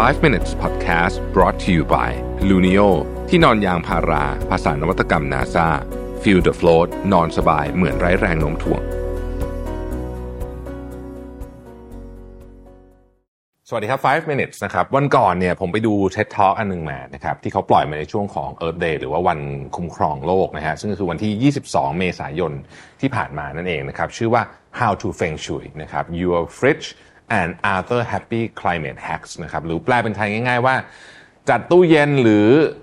5 minutes podcast brought to you by Luno ที่นอนยางพารา ภาษานวัตกรรม NASA feel the float นอนสบายเหมือนไร้แรงโน้มถ่วง สวัสดีครับ 5 minutes นะครับ วันก่อนเนี่ยผมไปดู TED Talk อันหนึงมานะครับ ที่เขาปล่อยมาในช่วงของ Earth Day หรือว่าวันคุ้มครองโลกนะฮะ ซึ่งก็คือวันที่ 22 เมษายนที่ผ่านมานั่นเองนะครับ ชื่อว่า How to Feng Shui นะครับ Your Fridge and Other Happy Climate Hacks นะครับหรือแปลเป็นไทยง่าย ๆ ว่า จัดตู้เย็นหรือเอ่อ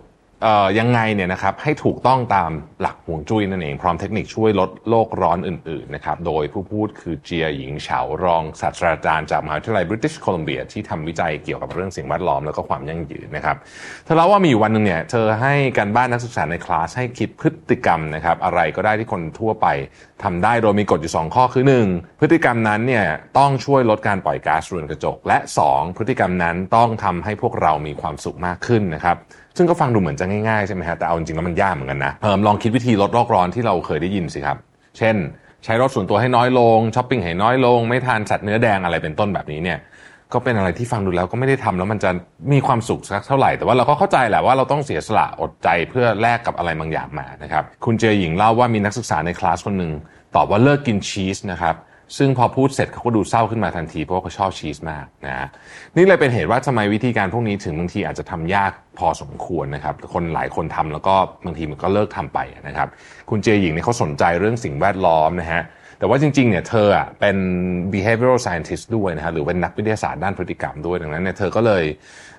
ยังไงเนี่ยนะครับให้ถูกต้องตามหลักห่วงจุ้ยนั่นเองพร้อมเทคนิคช่วยลดโลกร้อนอื่นๆนะครับโดยผู้พูดคือเจียหญิงเฉารองศาสตราจารย์จากมหาวิทยาลัยบริติชโคลัมเบียที่ทำวิจัยเกี่ยวกับเรื่องสิ่งแวดล้อมแล้วก็ความยั่งยืนนะครับเธอเล่าว่ามีอยู่วันหนึ่งเนี่ยเธอให้การบ้านนักศึกษาในคลาสให้คิดพฤติกรรมนะครับอะไรก็ได้ที่คนทั่วไปทำได้โดยมีกฎอยู่ 2 ข้อคือ 1 พฤติกรรมนั้นเนี่ยต้องช่วยลดการปล่อยก๊าซเรือนกระจก และ 2 พฤติกรรมนั้นต้องทำให้พวกเรามีความสุขมากขึ้นนะครับ ซึ่งก็ฟังดูเหมือนจะง่ายๆใช่ไหมฮะแต่เอาจริงๆแล้วมันยากเหมือนกันนะเออลองคิดวิธีลดโลกร้อนที่เราเคยได้ยินสิครับ เช่น ใช้รถส่วนตัวให้น้อยลงช้อปปิ้งให้น้อยลง ไม่ทานสัตว์เนื้อแดงอะไรเป็นต้นแบบนี้เนี่ยก็เป็นอะไรที่ฟังดูแล้วก็ไม่ได้ทำแล้วมันจะมีความสุขสักเท่าไหร่ แต่ว่าเราก็เข้าใจแหละว่าเราต้องเสียสละอดใจเพื่อแลกกับอะไรบางอย่างมานะครับคุณเจอหญิงเล่าว่ามีนักศึกษาในคลาสคนหนึ่งตอบว่าเลิกกินชีสนะครับ ซึ่งพอพูดเสร็จเขาก็ดูเศร้าขึ้นมาทันที เพราะว่าเขาชอบชีสมากนะฮะนี่เลยเป็นเหตุว่าทำไมวิธีการพวกนี้ถึงบางทีอาจจะทำยากพอสมควรนะครับ คนหลายคนทำแล้วก็บางทีมันก็เลิกทำไปนะครับ คุณเจหญิงเนี่ยเขาสนใจเรื่องสิ่งแวดล้อมนะฮะ แต่ว่าจริงๆเนี่ยเธออะเป็น behavioral scientist ด้วยนะฮะหรือเป็นนักวิทยาศาสตร์ด้านพฤติกรรมด้วยดังนั้นเนี่ยเธอก็เลย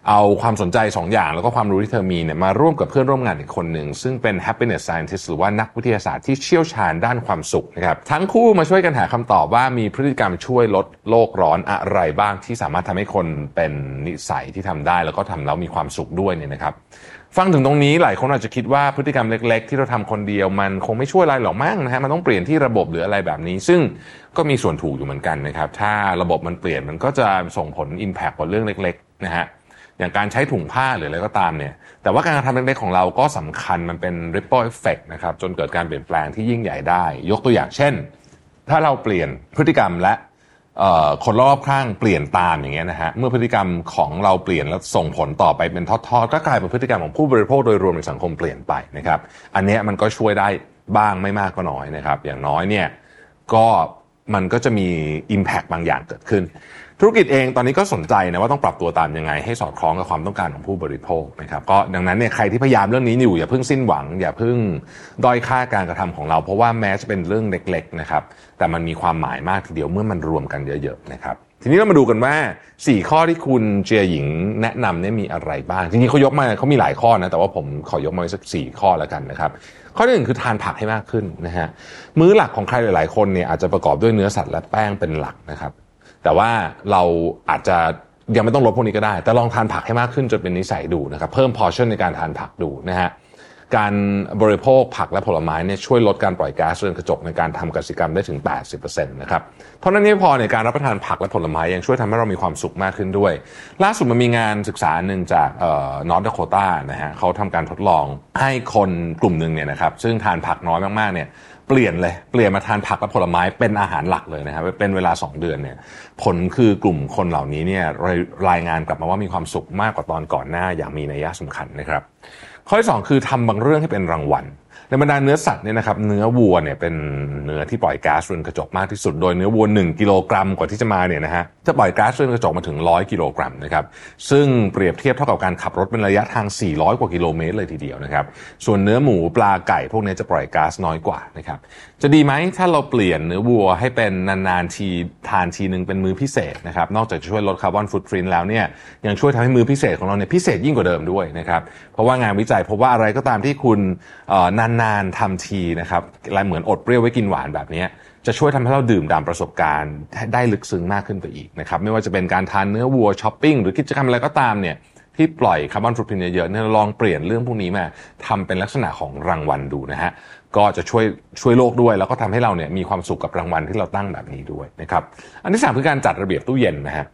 เอาความสนใจ2อย่างแล้วก็ความรู้ที่เธอมีเนี่ยมาร่วมกับเพื่อนร่วมงานอีกคนหนึ่ง ซึ่งเป็น happiness scientist หรือว่านักวิทยาศาสตร์ที่เชี่ยวชาญด้านความสุขนะครับทั้งคู่มาช่วยกันหาคำตอบว่ามีพฤติกรรมช่วยลดโลกร้อนอะไรบ้างที่สามารถทำให้คนเป็นนิสัยที่ทำได้ แล้วก็ทำแล้วมีความสุขด้วยเนี่ยนะครับ ฟังถึงตรงนี้หลายคนอาจจะคิดว่าพฤติกรรมเล็ก ๆ ที่เราทำคนเดียวมันคงไม่ช่วยอะไรหรอกมั้งนะฮะมันต้องเปลี่ยนที่ระบบหรืออะไรแบบนี้ ซึ่งก็มีส่วนถูกอยู่เหมือนกันนะครับ ถ้าระบบมันเปลี่ยนมันก็จะส่งผล Impact กับเรื่องเล็กๆนะฮะอย่างการใช้ถุงผ้าหรืออะไรก็ตามเนี่ย แต่ว่าการกระทำเล็กๆของเราก็สำคัญมันเป็น ripple effect นะครับจนเกิดการเปลี่ยนแปลงที่ยิ่งใหญ่ได้ ยกตัวอย่างเช่น ถ้าเราเปลี่ยนพฤติกรรมและ คนรอบข้างเปลี่ยนตามอย่างเงี้ยนะฮะเมื่อพฤติกรรมของเราเปลี่ยนแล้วส่งผลต่อไปเป็นทอดๆก็กลายเป็นพฤติกรรมของผู้บริโภคโดยรวมในสังคมเปลี่ยนไปนะครับ อันเนี้ยมันก็ช่วยได้บ้างไม่มากก็น้อยนะครับ อย่างน้อยเนี่ยก็มันก็จะมี Impact บางอย่างเกิดขึ้น ธุรกิจเองตอนนี้ก็สนใจนะว่าต้องปรับตัวตามยังไง ให้สอดคล้องกับความต้องการของผู้บริโภคนะครับก็ดังนั้นเนี่ยใครที่พยายามเรื่องนี้อยู่อย่าเพิ่งสิ้นหวัง อย่าเพิ่งด้อยค่าการกระทำของเรา เพราะว่าแม้จะเป็นเรื่องเล็กๆนะครับแต่มันมีความหมายมากทีเดียวเมื่อมันรวมกันเยอะๆนะครับทีนี้เรามาดูกันว่า 4 ข้อที่คุณเจียหญิงแนะนำเนี่ยมีอะไรบ้างจริงๆเขายกมาเขามีหลายข้อนะแต่ว่าผมขอยกมาสักสี่ข้อแล้วกันนะครับข้อที่หนึ่งคือทานผักให้มากขึ้นนะฮะมื้อหลักของใครหลายๆ คนเนี่ยอาจจะประกอบด้วยเนื้อสัตว์และแป้งเป็นหลักนะครับ แต่ว่าเราอาจจะยังไม่ต้องลดพวกนี้ก็ได้ แต่ลองทานผักให้มากขึ้นจนเป็นนิสัยดูนะครับ เพิ่มพอชั่นในการทานผักดูนะฮะ การบริโภคผักและผลไม้เนี่ยช่วยลดการปล่อยก๊าซเรือนกระจกในการทำกสิกรรมได้ถึง 80%นะครับเท่านั้นไม่พอในการรับประทานผักและผลไม้ยังช่วยทำให้เรามีความสุขมากขึ้นด้วย ล่าสุดมันมีงานศึกษาหนึ่งจากเอ่อนอร์ทดโคตานะฮะเขาทำการทดลองให้คนกลุ่มหนึ่งเนี่ยนะครับซึ่งทานผักน้อยมากๆเนี่ยเปลี่ยนเลยเปลี่ยนมาทานผักและผลไม้เป็นอาหารหลักเลยนะครับเป็นเวลา 2 เดือนเนี่ยผลคือกลุ่มคนเหล่านี้เนี่ยรายงานกลับมาว่ามีความสุขมากกว่าตอนก่อนหน้าอย่างมีนัยสำคัญนะครับ ข้อที่2คือทำบางเรื่องให้เป็นรางวัล ในบรรดาเนื้อสัตว์เนี่ยนะครับเนื้อวัวเนี่ยเป็นเนื้อที่ปล่อยก๊าซเรือนกระจกมากที่สุด โดยเนื้อวัว 1 กิโลกรัมกว่าที่จะมาเนี่ยนะฮะจะปล่อยก๊าซเรือนกระจกมาถึง 100 กิโลกรัมนะครับซึ่งเปรียบเทียบเท่ากับการขับรถเป็นระยะทาง 400 กว่ากิโลเมตรเลยทีเดียวนะครับส่วนเนื้อหมูปลาไก่พวกนี้จะปล่อยก๊าซน้อยกว่านะครับจะดีไหมถ้าเราเปลี่ยนเนื้อวัวให้เป็นนานๆทีทานทีนึงเป็นมื้อพิเศษนะครับนอกจากจะช่วยลดคาร์บอนฟุตพรินแล้วเนี่ยยังช่วยทำให้มื้อพิเศษของเราเนี่ยพิเศษยิ่งกว่าเดิมด้วยนะครับเพราะว่างานวิจัยพบว่าอะไรก็ตามที่คุณเอ่อนานๆทำทีนะครับอะไรเหมือนอดเปรี้ยวไว้กินหวานแบบนี้จะช่วยทำให้เราดื่มด่ำประสบการณ์ได้ลึกซึ้งมากขึ้นไปอีกนะครับไม่ว่าจะเป็นการทานเนื้อวัวช้อปปิ้งหรือกิจกรรมอะไรก็ตามเนี่ยที่ปล่อย carbon footprint เยอะๆเนี่ยลองเปลี่ยนเรื่องพวกนี้มาทำเป็นลักษณะของรางวัลดูนะฮะก็จะช่วยช่วยโลกด้วย แล้วก็ทำให้เราเนี่ยมีความสุขกับรางวัลที่เราตั้งแบบนี้ด้วยนะครับอันที่สามคือการจัดระเบียบตู้เย็นนะฮะ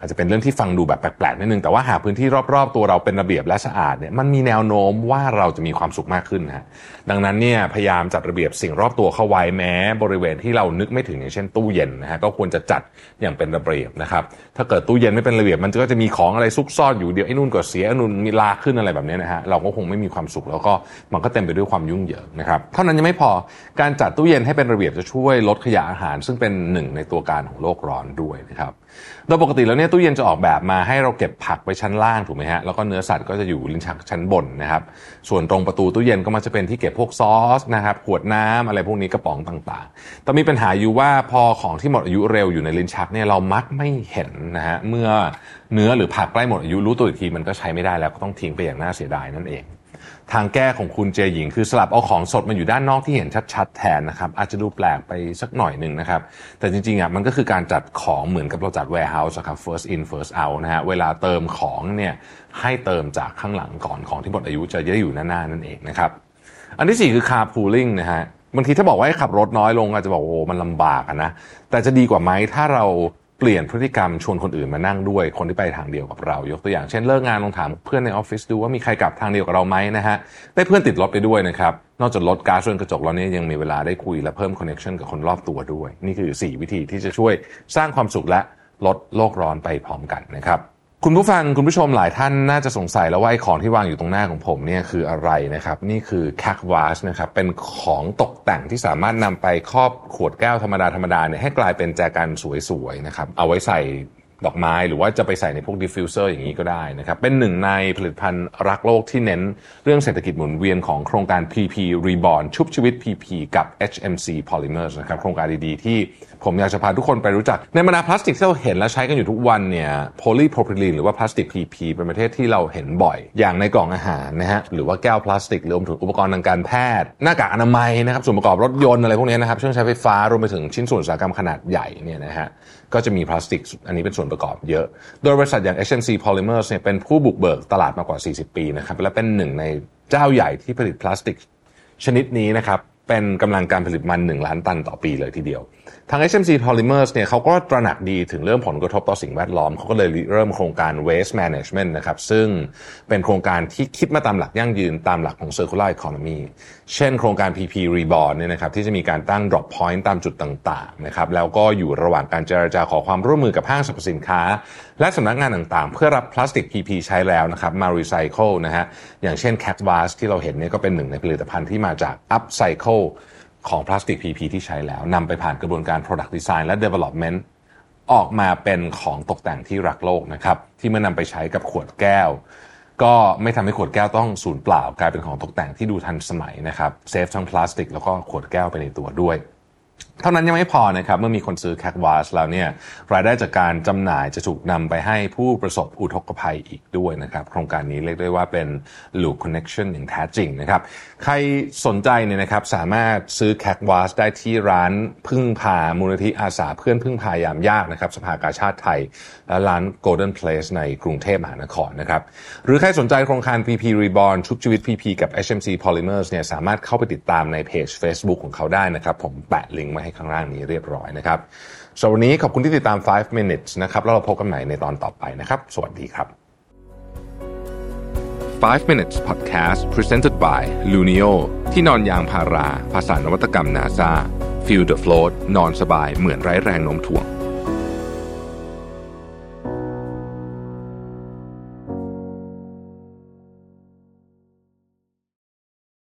อาจจะเป็นเรื่องที่ฟังดูแบบแปลกๆนิดนึงแต่ว่าหากพื้นที่รอบๆ ตัวเราเป็นระเบียบและสะอาดเนี่ยมันมีแนวโน้มว่าเราจะมีความสุขมากขึ้นนะฮะดังนั้นเนี่ยพยายามจัดระเบียบสิ่งรอบตัวเข้าไว้แม้ บริเวณที่เรานึกไม่ถึงอย่างเช่นตู้เย็นนะฮะก็ควรจะจัดอย่างเป็นระเบียบนะครับถ้าเกิดตู้เย็นไม่เป็นระเบียบมันก็จะมีของอะไรซุกซ่อนอยู่เดี๋ยวไอ้นู่นก็เสียไอ้นู่นมีลาขึ้นอะไรแบบนี้นะฮะเราก็คงไม่มีความสุขแล้วก็มันก็เต็มไปด้วยความยุ่งเหยิงนะครับเท่านั้นยังไม่พอการจัดตู้เย็นให้เป็นระเบียบจะช่วยลดขยะอาหาร ซึ่งเป็นหนึ่งในตัวการของโลกร้อนด้วยนะครับโดยปกติแล้วเนี่ยตู้เย็นจะออกแบบมาให้เราเก็บผักไปชั้นล่างถูกไหมฮะแล้วก็เนื้อสัตว์ก็จะอยู่ลิ้นชักชั้นบนนะครับส่วนตรงประตูตู้เย็นก็มันจะเป็นที่เก็บพวกซอสนะครับขวดน้ำอะไรพวกนี้กระป๋องต่างๆ แต่มีปัญหาอยู่ว่าพอของที่หมดอายุเร็วอยู่ในลิ้นชักเนี่ยเรามักไม่เห็นนะฮะเมื่อเนื้อหรือผักใกล้หมดอายุรู้ตัวอีกทีมันก็ใช้ไม่ได้แล้วก็ต้องทิ้งไปอย่างน่าเสียดายนั่นเอง ทางแก้ของคุณเจหญิง คือสลับเอาของสดมาอยู่ด้านนอกที่เห็นชัดๆแทนนะครับอาจจะดูแปลกไปสักหน่อยหนึ่งนะครับ แต่จริงๆอะมันก็คือการจัดของเหมือนกับเราจัด warehouse ครับ first in first out นะฮะเวลาเติมของเนี่ยให้เติมจากข้างหลังก่อนของที่หมดอายุจะได้อยู่หน้าๆนั่นเองนะครับอันที่ 4 คือ carpooling นะฮะบางทีถ้าบอกว่าให้ขับรถน้อยลงอาจจะบอกโอ้มันลำบากนะแต่จะดีกว่าไหมถ้าเรา เปลี่ยนพฤติกรรมชวนคนอื่นมานั่งด้วย คนที่ไปทางเดียวกับเรา ยกตัวอย่างเช่นเลิกงานลองถามเพื่อนในออฟฟิศดูว่ามีใครกลับทางเดียวกับเราไหมนะฮะได้เพื่อนติดรถไปด้วยนะครับนอกจากลดก๊าซเรือนกระจกแล้วเนี่ยยังมีเวลาได้คุยและเพิ่ม connection กับคนรอบตัวด้วย นี่คือ 4 วิธีที่จะช่วยสร้างความสุขและลดโลกร้อนไปพร้อมกันนะครับ คุณผู้ฟังคุณผู้ชมหลายท่านน่าจะสงสัยแล้วว่าไอ้ของที่วางอยู่ตรงหน้าของผมเนี่ยคืออะไรนะครับ นี่คือแคควาสนะครับเป็นของตกแต่งที่สามารถนำไปครอบขวดแก้วธรรมดาธรรมดาเนี่ยให้กลายเป็นแจกันสวยๆนะครับเอาไว้ใส่ดอกไม้หรือว่าจะไปใส่ในพวก diffuser อย่างนี้ก็ได้นะครับ เป็นหนึ่งในผลิตภัณฑ์รักโลกที่เน้นเรื่องเศรษฐกิจหมุนเวียนของโครงการ PP Reborn ชุบชีวิต PP กับ HMC Polymers นะครับโครงการดีๆที่ ผมอยากจะพาทุกคนไปรู้จัก ในบรรดาพลาสติกที่เราเห็นและใช้กันอยู่ทุกวันเนี่ยโพลีโพรพิลีนหรือว่าพลาสติก PP เป็นประเภทที่เราเห็นบ่อย อย่างในกล่องอาหารนะฮะหรือว่าแก้วพลาสติกรวมถึงอุปกรณ์ทางการแพทย์ หน้ากากอนามัยนะครับส่วนประกอบรถยนต์อะไรพวกนี้นะครับเครื่องใช้ไฟฟ้ารวมไปถึงชิ้นส่วนอุตสาหกรรมขนาดใหญ่เนี่ยนะฮะก็จะมีพลาสติกอันนี้เป็นส่วนประกอบเยอะ โดยบริษัทอย่าง HNC Polymers เนี่ยเป็นผู้บุกเบิกตลาดมากว่า 40 ปีนะครับและเป็นหนึ่งในเจ้าใหญ่ที่ผลิตพลาสติกชนิดนี้นะครับเป็นกำลังการผลิตมัน 1 ล้านตันต่อปีเลยทีเดียว ทาง HMC Polymers เนี่ยเขาก็ตระหนักดีถึงเรื่องผลกระทบต่อสิ่งแวดล้อม เขาก็เลยเริ่มโครงการ Waste Management นะครับ ซึ่งเป็นโครงการที่คิดมาตามหลักยั่งยืนตามหลักของ Circular Economy เช่นโครงการ PP Reborn เนี่ยนะครับที่จะมีการตั้ง drop point ตามจุดต่างๆนะครับแล้วก็อยู่ระหว่างการเจรจาขอความร่วมมือกับห้างสรรพสินค้า และสำนักงานต่างๆ เพื่อรับพลาสติก PP ใช้แล้วนะครับมา recycle นะฮะอย่างเช่น Cat Vase ที่เราเห็นเนี่ยก็เป็นหนึ่งในผลิตภัณฑ์ที่มาจาก upcycle ของพลาสติก PP ที่ใช้แล้วนำไปผ่านกระบวนการ Product Design และ Development ออกมาเป็นของตกแต่งที่รักโลกนะครับ ที่เมื่อนำไปใช้กับขวดแก้ว ก็ไม่ทำให้ขวดแก้วต้องสูญเปล่า กลายเป็นของตกแต่งที่ดูทันสมัยนะครับเซฟทั้งพลาสติกแล้วก็ขวดแก้วไปในตัวด้วย เท่านั้นยังไม่พอนะครับเมื่อมีคนซื้อแค t วาสแล้วเนี่ยรายได้จากการจำหน่ายจะถูกนำไปให้ผู้ประสบอุทกภัยอีกด้วยนะครับ โครงการนี้เรียกได้ว่าเป็น Loop Connection อย่างแท้จริงนะครับ ใครสนใจเนี่ยนะครับสามารถซื้อแค t วาสได้ที่ร้านพึ่งพามูลนิธิอาสาเพื่อนพึ่งพายามยากนะครับสภากาชาติไทย และร้าน Golden Place ในกรุงเทพมหานครนะครับหรือใครสนใจโครงการ PP Reborn ชุบชีวิต PP กับ HMC Polymers เนี่ยสามารถเข้าไปติดตามในเพจ Facebook ของเขาได้นะครับผมแปะลิงก์มาให้ข้างล่างนี้เรียบร้อยนะครับสำหรับวันนี้ขอบคุณที่ติดตาม 5 minutes นะครับแล้วเราพบกันใหม่ในตอนต่อไปนะครับ สวัสดีครับ 5 minutes podcast presented by Lunio ที่นอนยางพารา ภาษานวัตกรรม NASA Feel the float นอนสบายเหมือนไร้แรงโน้มถ่วง